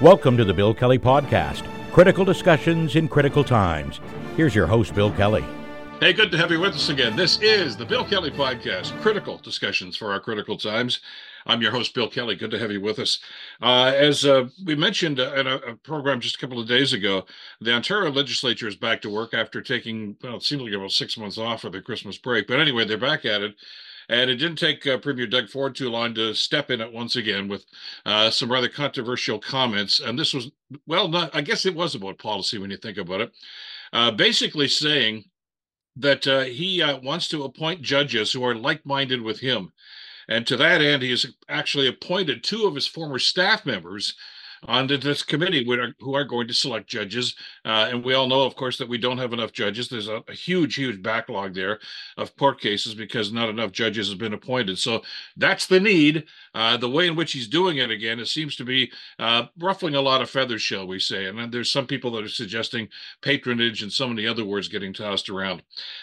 Welcome to the Bill Kelly Podcast critical discussions in critical times. Here's your host, Bill Kelly. Hey, good to have you with us again. This is the Bill Kelly Podcast critical discussions for our critical times. I'm your host, Bill Kelly. Good to have you with us. Uh, as uh, we mentioned uh, in a, a, program just a couple of days ago, the Ontario legislature is back to work after taking, well, it seemed like about six months off for the Christmas break. But anyway, they're back at it. And it didn't take uh, Premier Doug Ford too long to step in it once again with uh, some rather controversial comments. And this was, well, not, I guess it was about policy when you think about it. Uh, basically saying that uh, he uh, wants to appoint judges who are like minded with him. And to that end, he has actually appointed two of his former staff members onto this committee who are going to select judges. Uh, and we all know, of course, that we don't have enough judges. There's a, a, huge, huge backlog there of court cases because not enough judges have been appointed. So that's the need. Uh, the way in which he's doing it again, it seems to be uh, ruffling a lot of feathers, shall we say. And there's some people that are suggesting patronage and so many other words getting tossed around.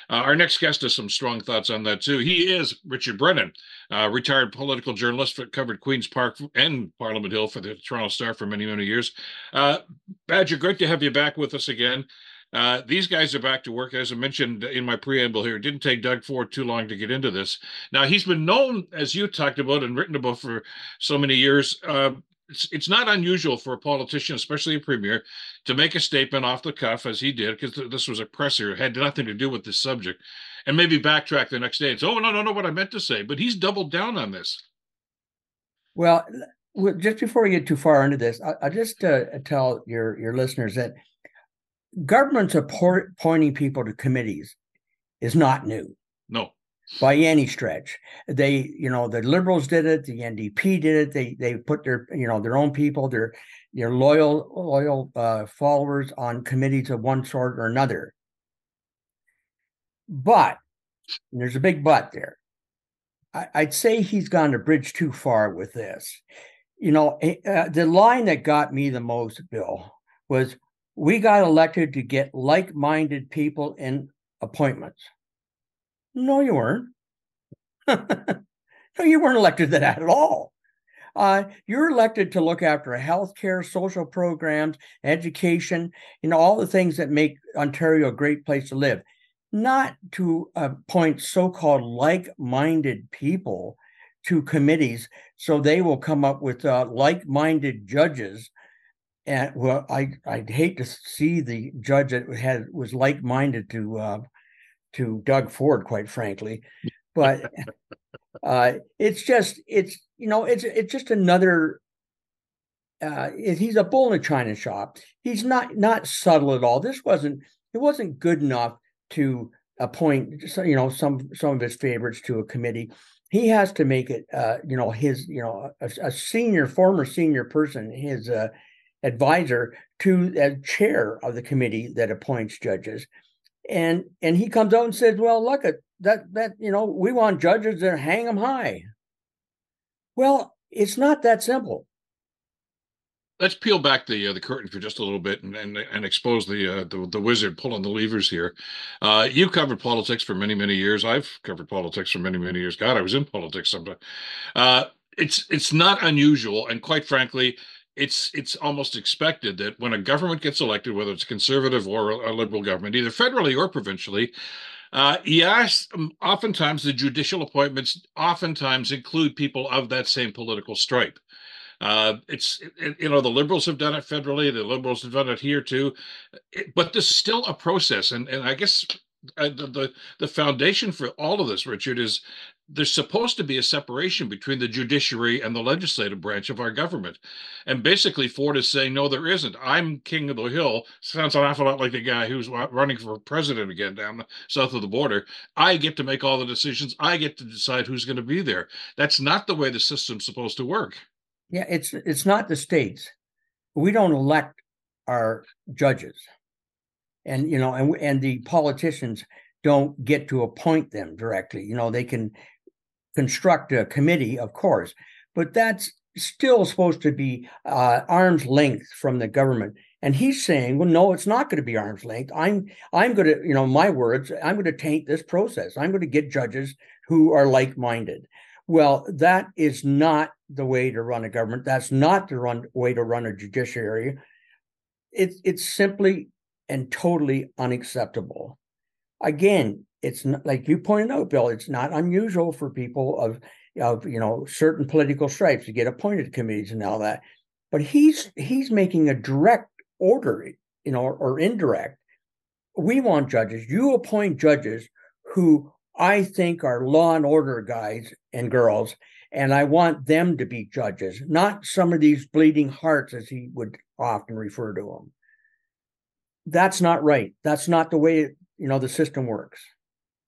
Uh, our next guest has some strong thoughts on that, too. He is Richard Brennan, retired political journalist, that covered Queen's Park and Parliament Hill for the Toronto Star for many, many years. Uh, Badger, great to have you back with us again. Uh, these guys are back to work, as I mentioned in my preamble here. It didn't take Doug Ford too long to get into this. Now, he's been known, as you talked about and written about for so many years. Uh, it's, it's not unusual for a politician, especially a premier, to make a statement off the cuff, as he did, because th- this was a presser, it had nothing to do with this subject, and maybe backtrack the next day and say, oh, no, no, no, what I meant to say. But he's doubled down on this. Well, just before we get too far into this, I, will just uh, tell your your listeners that governments appointing people to committees is not new. No. By any stretch, they, you know, the liberals did it, the NDP did it. They they put their, you know, their own people, their their loyal loyal uh, followers on committees of one sort or another. But there's a big but there. I, I'd say he's gone a bridge too far with this you know, eh, uh, the line that got me the most, Bill, was we got elected to get like minded people in appointments. No, you weren't. no, you weren't elected to that at all. Uh, you're elected to look after healthcare, social programs, education, you know, all the things that make Ontario a great place to live, not to appoint so called like minded people to committees so they will come up with uh, like-minded judges. And well i i'd hate to see the judge that had was like-minded to uh, to doug ford quite frankly. But uh, it's just it's you know it's it's just another uh, it, he's a bull in a china shop. He's not not subtle at all. This wasn't it wasn't good enough to appoint you know some some of his favorites to a committee. He has to make it uh, you know his you know a, a, senior former senior person his uh, advisor to the chair of the committee that appoints judges. And and he comes out and says well look at that that you know we want judges that hang them high. Well it's not that simple let's peel back the uh, the curtain for just a little bit and and, and expose the, uh, the, the wizard pulling the levers here. Uh, you covered politics for many many years. I've covered politics for many many years. God, I was in politics sometime. Uh, it's it's not unusual, and quite frankly, it's it's almost expected that when a government gets elected, whether it's a conservative or a liberal government, either federally or provincially. Uh, yes, um, oftentimes the judicial appointments oftentimes include people of that same political stripe. Uh, it's it, you know the liberals have done it federally, the liberals have done it here too, it, but there's still a process, and and I guess uh, the, the the foundation for all of this, Richard, is there's supposed to be a separation between the judiciary and the legislative branch of our government. And basically, Ford is saying, no, there isn't. I'm king of the hill. Sounds an awful lot like the guy who's running for president again down the south of the border. I get to make all the decisions. I get to decide who's going to be there. That's not the way the system's supposed to work. Yeah, it's it's not the states. We don't elect our judges, and you know, and and the politicians don't get to appoint them directly. You know, they can construct a committee, of course, but that's still supposed to be uh, arm's length from the government. And he's saying, well, no, it's not going to be arm's length. I'm I'm going to, you know, my words, I'm going to taint this process. I'm going to get judges who are like-minded. Well, that is not the way to run a government. That's not the run way to run a judiciary. It's it's simply and totally unacceptable. Again, it's not, like you pointed out, Bill. It's not unusual for people of of you know certain political stripes to get appointed to committees and all that. But he's he's making a direct order, you know, or, or indirect. We want judges. You appoint judges who I think are law and order guys and girls, and I want them to be judges, not some of these bleeding hearts, as he would often refer to them. That's not right. That's not the way you know the system works.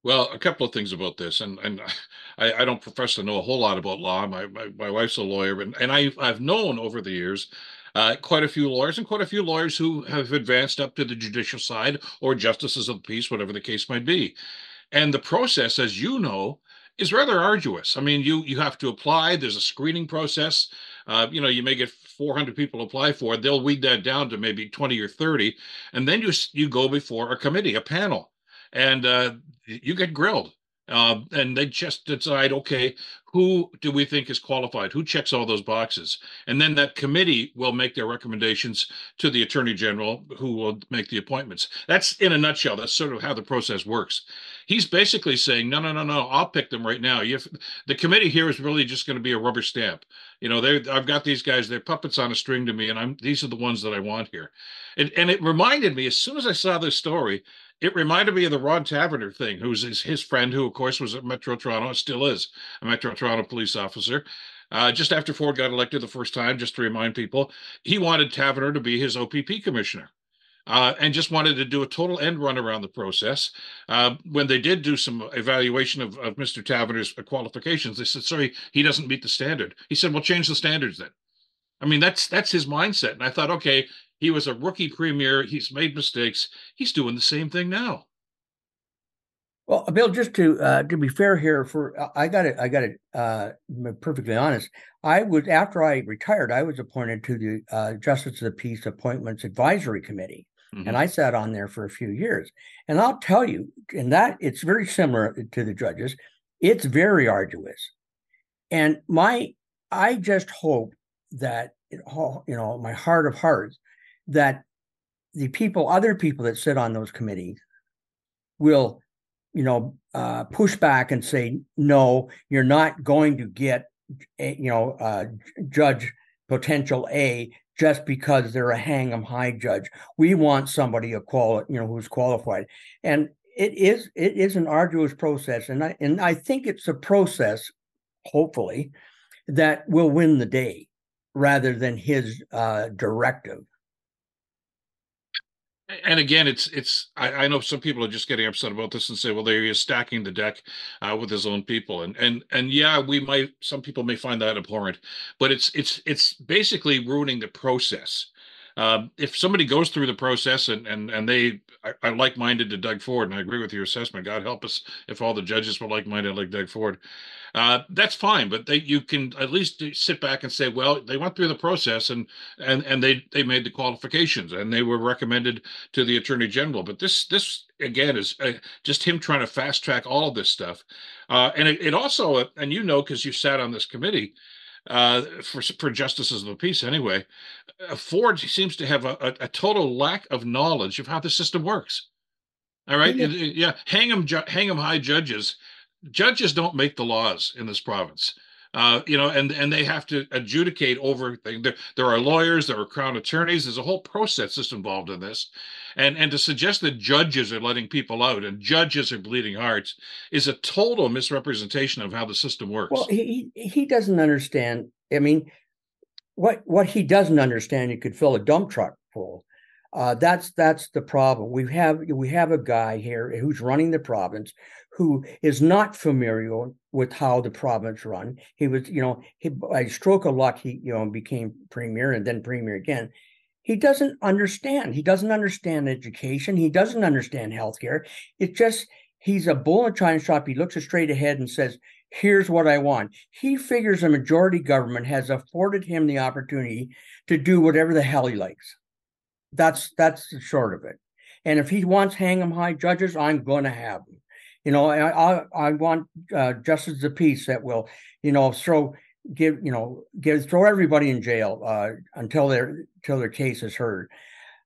Well, a couple of things about this, and and I, I don't profess to know a whole lot about law. My my, my wife's a lawyer, and, and I I've known over the years uh, quite a few lawyers and quite a few lawyers who have advanced up to the judicial side or justices of the peace, whatever the case might be. And the process, as you know, is rather arduous. I mean, you you have to apply. There's a screening process. Uh, you know, you may get 400 people apply for it. They'll weed that down to maybe 20 or 30, and then you you go before a committee, a panel, and uh, you get grilled. Uh, and they just decide, okay, who do we think is qualified? Who checks all those boxes? And then that committee will make their recommendations to the attorney general, who will make the appointments. That's in a nutshell. That's sort of how the process works. He's basically saying, no, no, no, no, I'll pick them right now. You've, the committee here is really just going to be a rubber stamp. You know, they I've got these guys, they're puppets on a string to me, and I'm these are the ones that I want here. And, and it reminded me as soon as I saw this story, it reminded me of the Ron Taverner thing, who's his, his friend, who of course was at Metro Toronto, still is a Metro Toronto police officer. Uh, just after Ford got elected the first time, just to remind people, he wanted Taverner to be his OPP commissioner. Uh, and just wanted to do a total end run around the process. Uh, when they did do some evaluation of, of Mr. Taverner's qualifications, they said, "Sorry, he doesn't meet the standard." He said, "Well, change the standards then." I mean, that's that's his mindset. And I thought, okay, he was a rookie premier. He's made mistakes. He's doing the same thing now. Well, Bill, just to uh, to be fair here, for uh, I got it, I got it. Uh, perfectly honest, I was after I retired, I was appointed to the uh, Justice of the Peace Appointments Advisory Committee, mm-hmm. and I sat on there for a few years. And I'll tell you, in that it's very similar to the judges. It's very arduous, and my I just hope that it all, you know my heart of hearts that the people, other people that sit on those committees, will, you know, uh, push back and say, no, you're not going to get, a, you know, uh, judge potential A just because they're a hang 'em high judge. We want somebody a quali- you know, who's qualified, and it is it is an arduous process, and I and I think it's a process, hopefully, that will win the day rather than his uh, directive and again, it's it's. I, I, know some people are just getting upset about this and say, "Well, there he is stacking the deck uh, with his own people," and and and yeah, we might. Some people may find that abhorrent, but it's it's it's basically ruining the process. Um, if somebody goes through the process and and and they are, like-minded to Doug Ford, and I agree with your assessment. God help us if all the judges were like-minded like Doug Ford. Uh, that's fine, but they you can at least sit back and say, well, they went through the process and and and they they made the qualifications and they were recommended to the attorney general. But this this again is uh, just him trying to fast track all of this stuff, uh, and it, it also and you know because you sat on this committee uh, for for justices of the peace anyway. Uh, Ford seems to have a, a, a, total lack of knowledge of how the system works. All right, yeah, yeah. hang them, ju- hang them high judges. Judges don't make the laws in this province. Uh, you know, and and they have to adjudicate over. There, there are lawyers, there are crown attorneys. There's a whole process that's involved in this, and and to suggest that judges are letting people out and judges are bleeding hearts is a total misrepresentation of how the system works. Well, he he doesn't understand. I mean, what what he doesn't understand, you could fill a dump truck full. Uh, that's that's the problem. We have we have a guy here who's running the province who is not familiar with how the province run. He was, you know, he, by stroke of luck, he you know became premier and then premier again he doesn't understand. He doesn't understand education. He doesn't understand healthcare. It's just he's a bull in a china shop. He looks straight ahead and says, "Here's what I want." He figures a majority government has afforded him the opportunity to do whatever the hell he likes. That's that's the short of it. And if he wants hang 'em high judges, I'm going to have them. You know, I I, I want uh, justice of peace that will, you know, throw give you know give throw everybody in jail uh, until their until their case is heard.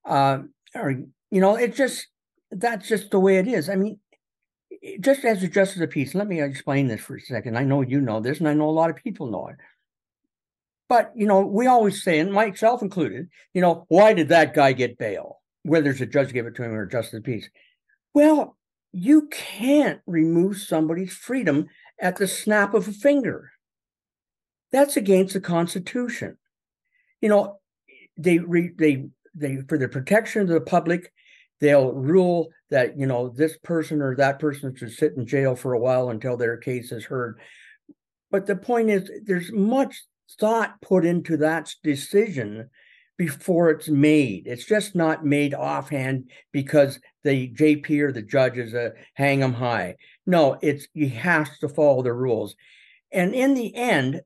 Uh, or you know, it's just that's just the way it is. I mean, just as a justice of peace, let me explain this for a second. I know you know this, and I know a lot of people know it. But you know, we always say, and myself included, you know, why did that guy get bail? Whether it's a judge gave it to him or justice of peace. Well, you can't remove somebody's freedom at the snap of a finger. That's against the Constitution. You know, they re, they they for the protection of the public, they'll rule that you know this person or that person should sit in jail for a while until their case is heard. But the point is, there's much thought put into that decision before it's made. It's just not made offhand because the JP or the judge is a hang them high. No, it's you have to follow the rules. And in the end,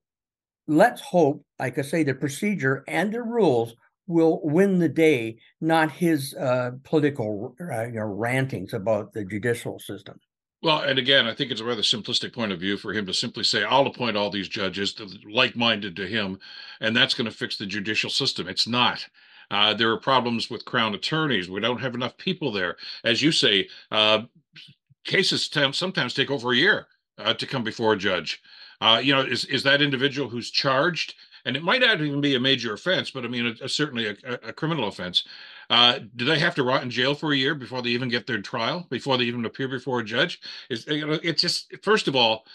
let's hope, like I say, the procedure and the rules will win the day, not his uh, political uh, you know, rantings about the judicial system. Well, and again, I think it's a rather simplistic point of view for him to simply say, I'll appoint all these judges like minded to him, and that's going to fix the judicial system. It's not. Uh, there are problems with crown attorneys. We don't have enough people there. As you say, uh, cases t- sometimes take over a year uh, to come before a judge. Uh, you know, is, is that individual who's charged and it might not even be a major offense, but I mean, a, a, certainly a, a, criminal offense. Uh, do they have to rot in jail for a year before they even get their trial, before they even appear before a judge? Is you know, it's just first of all,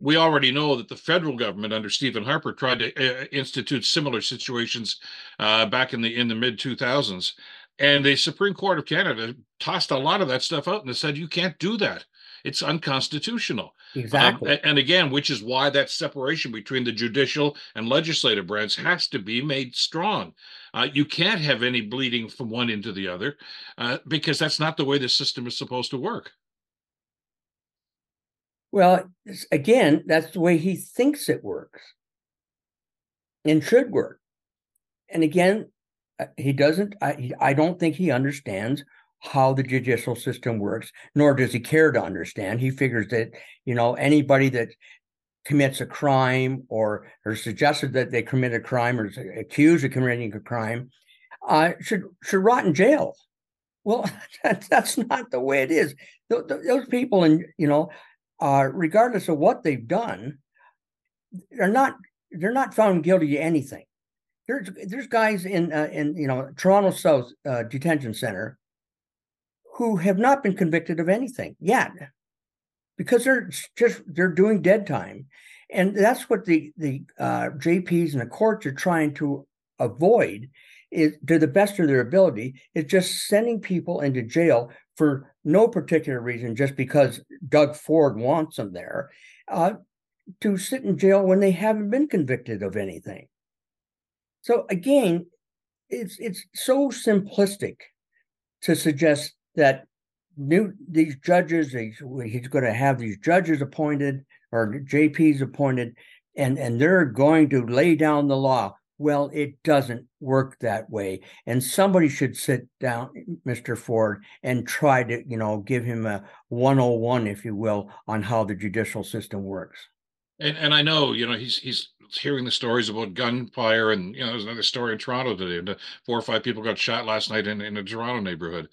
we already know that the federal government under Stephen Harper tried to uh, institute similar situations uh, back in the in the mid 2000s, and the Supreme Court of Canada tossed a lot of that stuff out and said you can't do that. It's unconstitutional. Exactly. Um, and again, which is why that separation between the judicial and legislative branch has to be made strong. Uh, you can't have any bleeding from one into the other uh, because that's not the way the system is supposed to work. Well, again, that's the way he thinks it works and should work. And again, uh, he doesn't, I, I don't think he understands how the judicial system works, nor does he care to understand. He figures that, you know, anybody that commits a crime or or suggested that they commit a crime or is accused of committing a crime uh, should should rot in jail. Well, that, that's not the way it is. Th- th- those people, and you know, uh, regardless of what they've done, they're not they're not found guilty of anything. There's there's guys in uh, in you know Toronto South uh, Detention Center who have not been convicted of anything yet. Because they're just they're doing dead time. And that's what the the uh, jps and the courts are trying to avoid is to the best of their ability is just sending people into jail for no particular reason just because doug ford wants them there uh, to sit in jail when they haven't been convicted of anything. So again it's it's so simplistic to suggest that new these judges he's, going to have these judges appointed or jps appointed and and they're going to lay down the law. Well it doesn't work that way. And somebody should sit down mr ford and try to you know give him a 101 if you will on how the judicial system works and, and I know, you know, he's he's hearing the stories about gunfire, and you know, there's another story in Toronto today, and four or five people got shot last night in, in a Toronto neighborhood.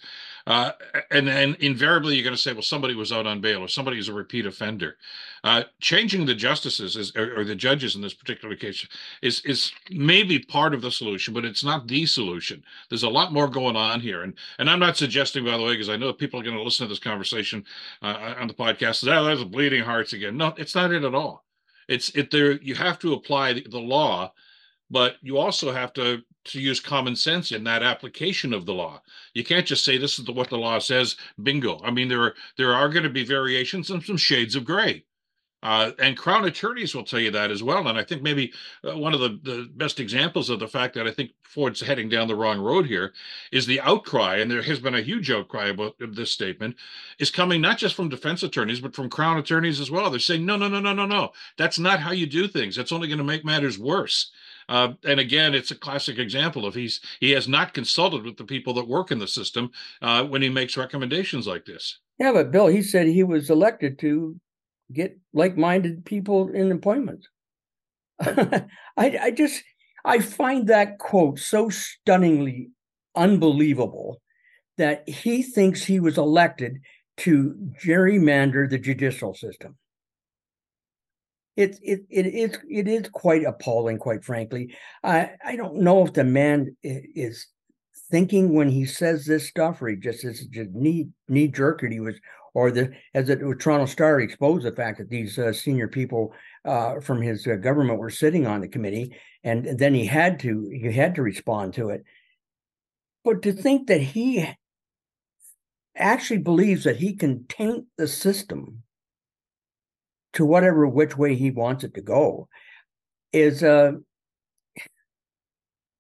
Uh, and then invariably, you're going to say, well, somebody was out on bail, or somebody is a repeat offender. Uh, changing the justices is, or, or, the judges in this particular case is is maybe part of the solution, but it's not the solution. There's a lot more going on here, and and I'm not suggesting, by the way, because I know people are going to listen to this conversation uh, on the podcast. Oh, there's bleeding hearts again. No, it's not it at all it's it there you have to apply the, the law but you also have to to use common sense in that application of the law. You can't just say this is the, what the law says. Bingo. I mean, there are there are going to be variations and some shades of gray. Uh, and crown attorneys will tell you that as well. And I think maybe uh, one of the, the best examples of the fact that I think Ford's heading down the wrong road here is the outcry, and there has been a huge outcry about this statement, is coming not just from defense attorneys, but from crown attorneys as well. They're saying, no, no, no, no, no, no. That's not how you do things. That's only going to make matters worse. Uh, and again, it's a classic example of he's he has not consulted with the people that work in the system uh, when he makes recommendations like this. Yeah, but Bill, he said he was elected to get like-minded people in appointments. I, I just I find that quote so stunningly unbelievable that he thinks he was elected to gerrymander the judicial system. It, it, it is it is quite appalling, quite frankly. I, I don't know if the man is thinking when he says this stuff, or he just is just knee knee jerk, he was, or the as it Toronto Star exposed the fact that these uh, senior people uh, from his uh, government were sitting on the committee, and, and then he had to he had to respond to it. But to think that he actually believes that he can taint the system to whatever which way he wants it to go is uh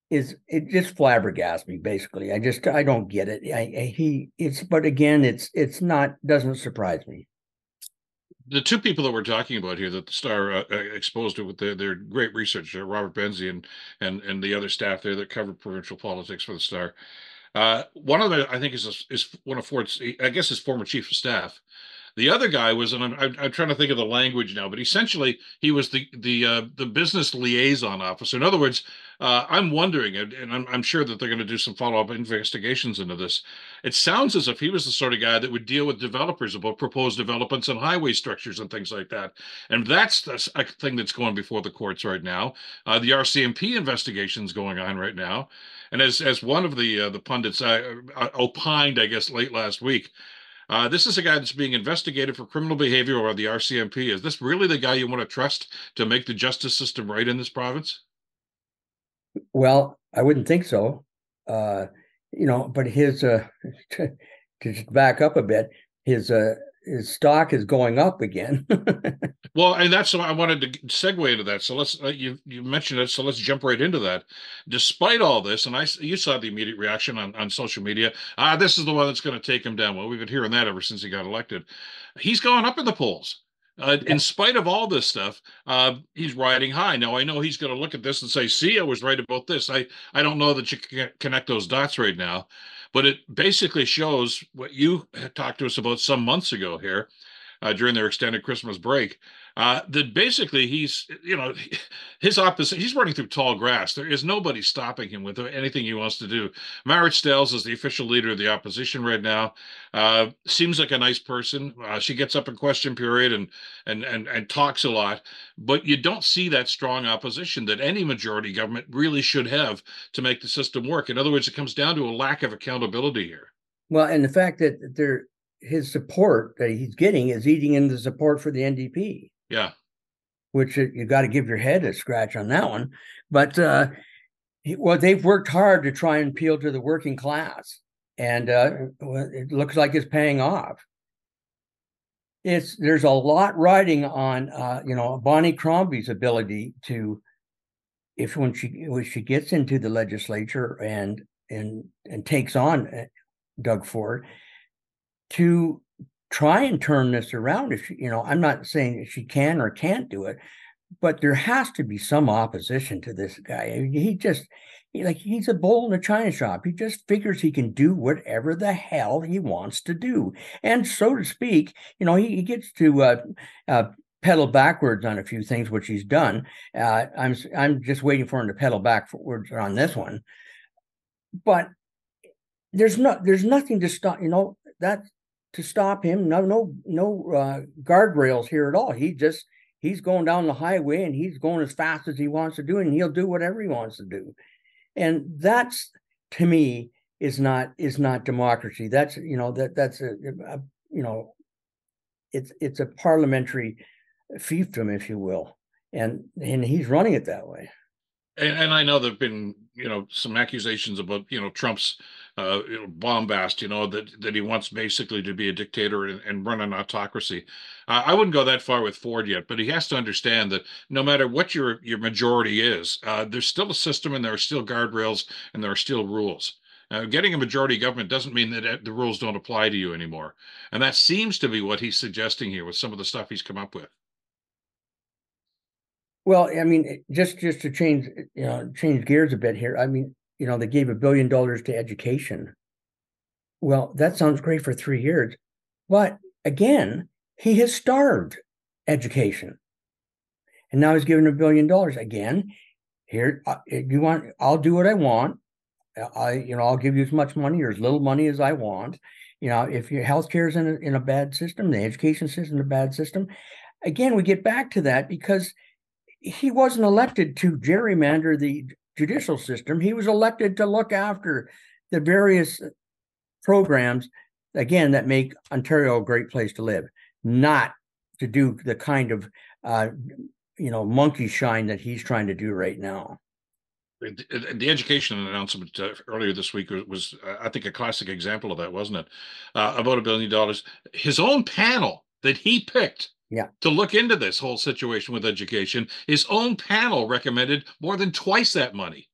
is it just flabbergasts me basically i just i don't get it I, I, he it's but again it's it's not doesn't surprise me the two people that we're talking about here that the star uh, uh exposed it with their, their great research uh, robert benzie and and and the other staff there that covered provincial politics for the star uh, one of them, I think, is is one of Ford's. I guess his former chief of staff. The other guy was, and I'm, I'm, trying to think of the language now, but essentially he was the the uh, the business liaison officer. In other words, uh, I'm wondering, and, I'm, I'm, sure that they're going to do some follow up investigations into this. It sounds as if he was the sort of guy that would deal with developers about proposed developments and highway structures and things like that. And that's the thing that's going before the courts right now. Uh, the RCMP investigation is going on right now. And as as one of the uh, the pundits uh, uh, opined, I guess late last week, uh, this is a guy that's being investigated for criminal behavior by the RCMP. Is this really the guy you want to trust to make the justice system right in this province? Well, I wouldn't think so. Uh, you know, but his uh, to, to back up a bit, his uh, his stock is going up again. well, and that's what I wanted to segue into that. So let's uh, you you mentioned it, so let's jump right into that. Despite all this, and I you saw the immediate reaction on on social media. Ah, this is the one that's going to take him down. Well, we've been hearing that ever since he got elected. He's gone up in the polls. Uh, in spite of all this stuff, uh, he's riding high. Now I know he's going to look at this and say, "See, I was right about this." I I don't know that you can connect those dots right now, but it basically shows what you talked to us about some months ago here uh, during their extended Christmas break. Uh, that basically he's, you know, his opposite, he's running through tall grass. There is nobody stopping him with anything he wants to do. Marit Stiles is the official leader of the opposition right now. Uh, seems like a nice person. Uh, she gets up in question period and, and, and, and talks a lot, but you don't see that strong opposition that any majority government really should have to make the system work. In other words, it comes down to a lack of accountability here. Well, and the fact that there his support that he's getting is eating into the support for the NDP. Yeah. Which you got to give your head a scratch on that one. But uh, well, they've worked hard to try and appeal to the working class, and uh, it looks like it's paying off. It's there's a lot riding on uh, you know Bonnie Crombie's ability to, if when she when she gets into the legislature and and and takes on uh, Doug Ford, to try and turn this around. If she, you know, I'm not saying she can or can't do it, but there has to be some opposition to this guy. He just he, like he's a bull in a china shop. He just figures he can do whatever the hell he wants to do, and so to speak, you know, he, he gets to uh, uh, pedal backwards on a few things, which he's done. Uh, I'm I'm just waiting for him to pedal backwards on this one, but there's not there's nothing to stop. You know that to stop him. No, no, no uh, guardrails here at all. He just he's going down the highway and he's going as fast as he wants to do, and he'll do whatever he wants to do. And that's to me is not is not democracy. That's you know that that's a, a you know it's it's a parliamentary fiefdom, if you will, and and he's running it that way. And, and I know there've been you know some accusations about you know Trump's uh, you know, bombast, you know, that that he wants basically to be a dictator and, and run an autocracy. Uh, I wouldn't go that far with Ford yet, but he has to understand that no matter what your your majority is, uh, there's still a system and there are still guardrails and there are still rules. Uh, getting a majority government doesn't mean that uh, the rules don't apply to you anymore, and that seems to be what he's suggesting here with some of the stuff he's come up with. Well, I mean, just just to change you know change gears a bit here. I mean, you know, they gave a billion dollars to education. Well, that sounds great for three years, but again, he has starved education, and now he's giving a billion dollars again. Here, uh, you want? I'll do what I want. I, you know, I'll give you as much money or as little money as I want. You know, if your healthcare is in a, in a bad system, the education system is a bad system. Again, we get back to that because he wasn't elected to gerrymander the judicial system. He was elected to look after the various programs, again, that make Ontario a great place to live, not to do the kind of, uh, you know, monkey shine that he's trying to do right now. The, the education announcement uh, earlier this week was, was uh, I think, a classic example of that, wasn't it? Uh, about a billion dollars. His own panel that he picked yeah. to look into this whole situation with education. His own panel recommended more than twice that money.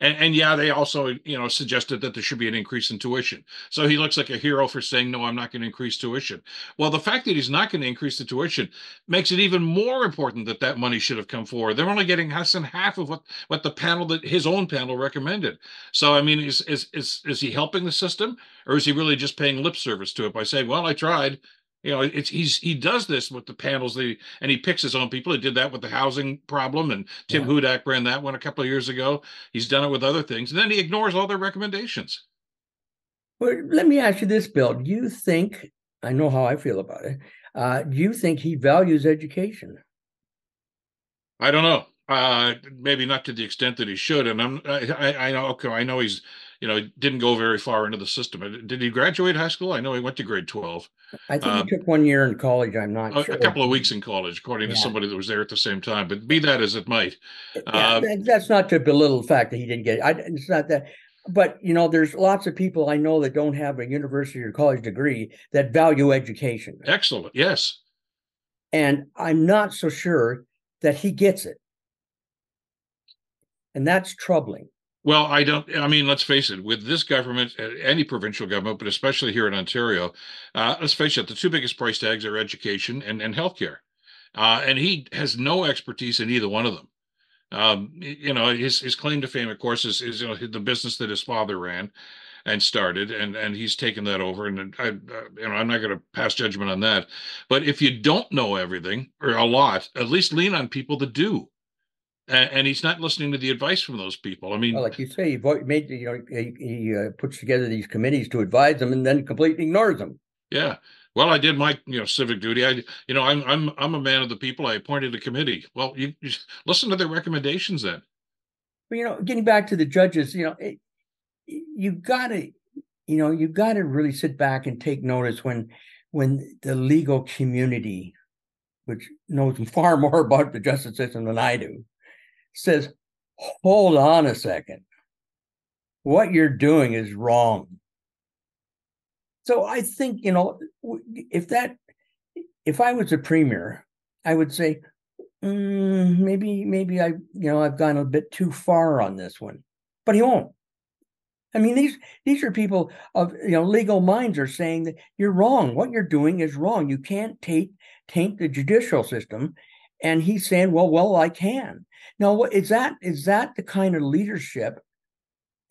And, and yeah, they also, you know, suggested that there should be an increase in tuition. So he looks like a hero for saying, no, I'm not going to increase tuition. Well, the fact that he's not going to increase the tuition makes it even more important that that money should have come forward. They're only getting less than half of what, what the panel that his own panel recommended. So, I mean, is, is, is, is he helping the system or is he really just paying lip service to it by saying, well, I tried, you know it's he's he does this with the panels they and he picks his own people. He did that with the housing problem and tim yeah. hudak ran that one a couple of years ago. He's done it with other things and then he ignores all their recommendations. Well let me ask you this bill. Do you think i know how i feel about it uh, do you think he values education? I don't know. Uh, maybe not to the extent that he should and i'm i, I know okay i know he's you know, didn't go very far into the system. Uh, did he graduate high school? I know he went to grade 12. I think um, he took one year in college. I'm not a, sure. A couple of weeks in college, according yeah. to somebody that was there at the same time. But be that as it might. Yeah, uh, that's not to belittle the fact that he didn't get it. I, it's not that. But, you know, there's lots of people I know that don't have a university or college degree that value education. Excellent. Yes. And I'm not so sure that he gets it. And that's troubling. Well, I don't. I mean, let's face it. With this government, any provincial government, but especially here in Ontario, uh, let's face it. The two biggest price tags are education and and healthcare, uh, and he has no expertise in either one of them. Um, you know, his his claim to fame, of course, is is you know, the business that his father ran and started, and and he's taken that over. And I, uh, you know, I'm not going to pass judgment on that. But if you don't know everything or a lot, at least lean on people that do and, and, he's not listening to the advice from those people. I mean, well, like you say, he made you know he, he uh, puts together these committees to advise them, and then completely ignores them. Yeah. Well, I did my you know civic duty. I you know I'm I'm I'm a man of the people. I appointed a committee. Well, you, you listen to their recommendations then. But you know, getting back to the judges, you know, it, you got to you know you got to really sit back and take notice when when the legal community, which knows far more about the justice system than I do, says, hold on a second. What you're doing is wrong. So I think, you know, if that, if I was a premier, I would say, mm, maybe, maybe I, you know, I've gone a bit too far on this one, but he won't. I mean, these these are people of you know legal minds are saying that you're wrong. What you're doing is wrong. You can't take taint the judicial system. And he's saying, well, well, I can. Now, is that is that the kind of leadership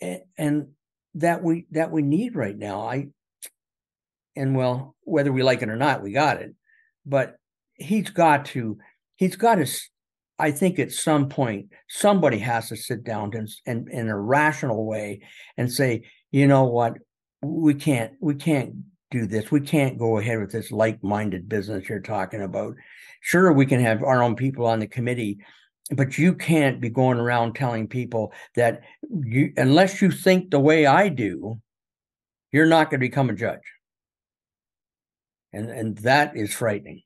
and, and that we that we need right now? I and well, whether we like it or not, we got it. But he's got to he's got to I think at some point somebody has to sit down and, and in a rational way and say, you know what, we can't we can't do this. We can't go ahead with this like-minded business you're talking about. Sure, we can have our own people on the committee but you can't be going around telling people that you unless you think the way I do, you're not going to become a judge. And and that is frightening.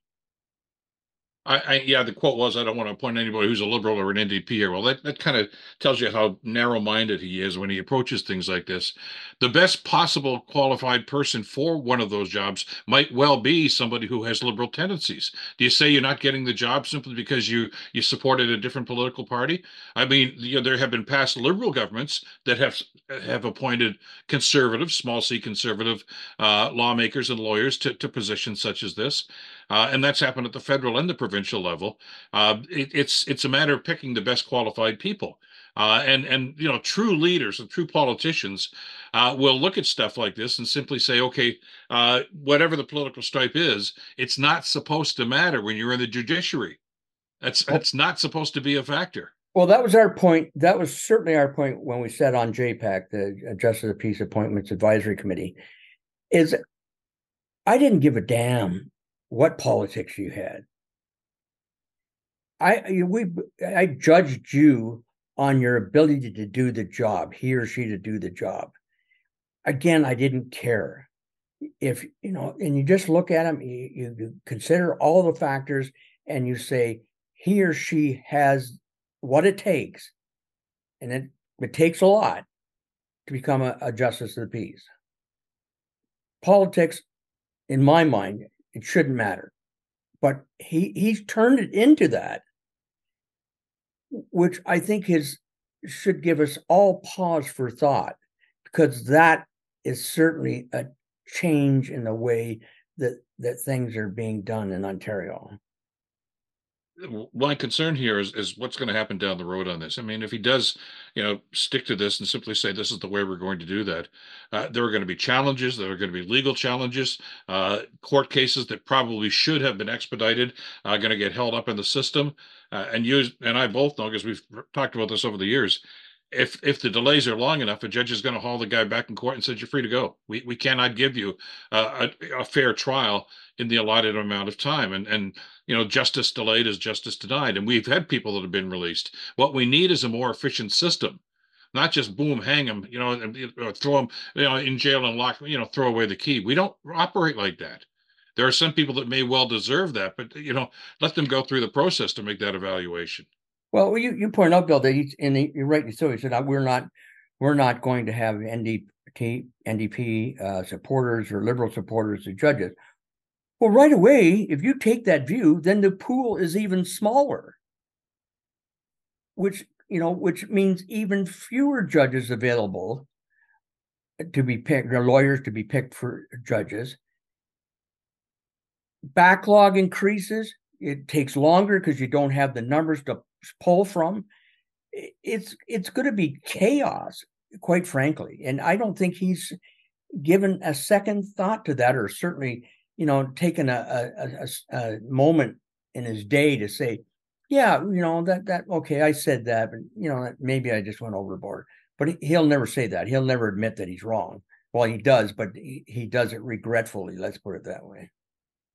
I, I, yeah, the quote was, "I don't want to appoint anybody who's a liberal or an NDP here." Well, that, that kind of tells you how narrow-minded he is when he approaches things like this. The best possible qualified person for one of those jobs might well be somebody who has liberal tendencies. Do you say you're not getting the job simply because you you supported a different political party? I mean, you know, there have been past liberal governments that have have appointed conservative, small c conservative uh, lawmakers and lawyers to to positions such as this. uh, and that's happened at the federal and the provincial level. Uh, it, it's it's a matter of picking the best qualified people. Uh, and and you know true leaders and true politicians uh, will look at stuff like this and simply say, okay, uh, whatever the political stripe is, it's not supposed to matter when you're in the judiciary. That's that's not supposed to be a factor. Well, that was our point. That was certainly our point when we sat on JPAC, the Justice of the Peace Appointments Advisory Committee. Is I didn't give a damn what politics you had. I we I judged you on your ability to do the job, he or she to do the job. Again, I didn't care if you know, and you just look at him, you, you consider all the factors, and you say he or she has what it takes, and it it takes a lot to become a, a justice of the peace. Politics, in my mind, it shouldn't matter, but he he's turned it into that which I think is should give us all pause for thought, because that is certainly a change in the way that that things are being done in Ontario my concern here is is what's going to happen down the road on this. I mean, if he does, you know, stick to this and simply say this is the way we're going to do that, uh, there are going to be challenges. There are going to be legal challenges, uh, court cases that probably should have been expedited, uh, going to get held up in the system. Uh, and you and I both know because we've talked about this over the years if if the delays are long enough, a judge is going to haul the guy back in court and says you're free to go. We we cannot give you a, a, fair trial in the allotted amount of time, and and you know justice delayed is justice denied, and we've had people that have been released. What we need is a more efficient system, not just boom hang them, you know, throw them you know in jail and lock you know throw away the key. We don't operate like that. There are some people that may well deserve that, but you know let them go through the process to make that evaluation. Well, you, you point out, Bill, that he's and he, you're right. So he said we're not we're not going to have NDP NDP uh, supporters or liberal supporters as judges. Well, right away, if you take that view, then the pool is even smaller, which you know, which means even fewer judges available to be picked, or lawyers to be picked for judges. Backlog increases. It takes longer because you don't have the numbers to pull from, it's it's going to be chaos, quite frankly. And I don't think he's given a second thought to that, or certainly, you know, taken a, a, a, a moment in his day to say, yeah, you know that that okay, I said that, but you know maybe I just went overboard. But he'll never say that. He'll never admit that he's wrong. Well, he does, but he, he does it regretfully. Let's put it that way.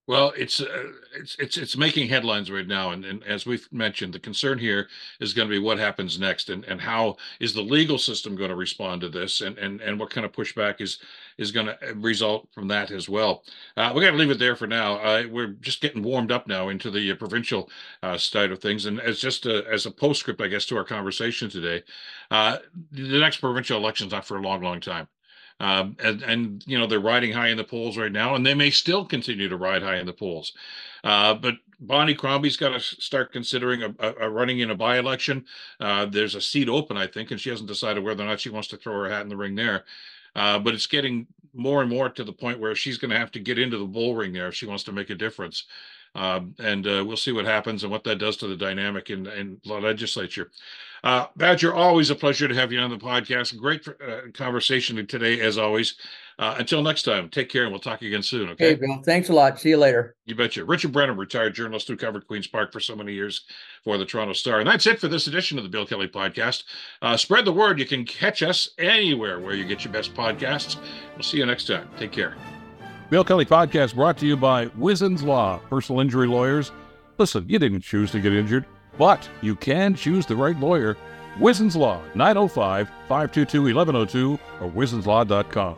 Well, it's uh, it's it's it's making headlines right now, and, and as we've mentioned, the concern here is going to be what happens next, and and how is the legal system going to respond to this, and and and what kind of pushback is is going to uh, result from that as well. Uh, we got to leave it there for now. Uh, we're just getting warmed up now into the uh, provincial uh, side of things, and as just a, as a postscript, I guess, to our conversation today, the next provincial election's not for a long, long time. Um, and, and, you know, they're riding high in the polls right now, and they may still continue to ride high in the polls. Uh, but Bonnie Crombie's got to start considering a, a, a, running in a by election. Uh, there's a seat open, I think, and she hasn't decided whether or not she wants to throw her hat in the ring there. Uh, but it's getting more and more to the point where she's going to have to get into the bull ring there if she wants to make a difference. Um, and uh, we'll see what happens and what that does to the dynamic in, in the legislature. Uh, Badger, always a pleasure to have you on the podcast. Great uh, conversation today, as always. Uh, until next time, take care and we'll talk again soon. Okay. Hey, Bill. Thanks a lot. See you later. You betcha. Richard Brennan, retired journalist who covered Queen's Park for so many years for the Toronto Star. And that's it for this edition of the Bill Kelly Podcast. Uh, spread the word. You can catch us anywhere where you get your best podcasts. We'll see you next time. Take care. Bill Kelly Podcast brought to you by Wizens Law, personal injury lawyers. Listen, you didn't choose to get injured, but you can choose the right lawyer. Wizens Law, 905 522 1102 or wizenslaw.com.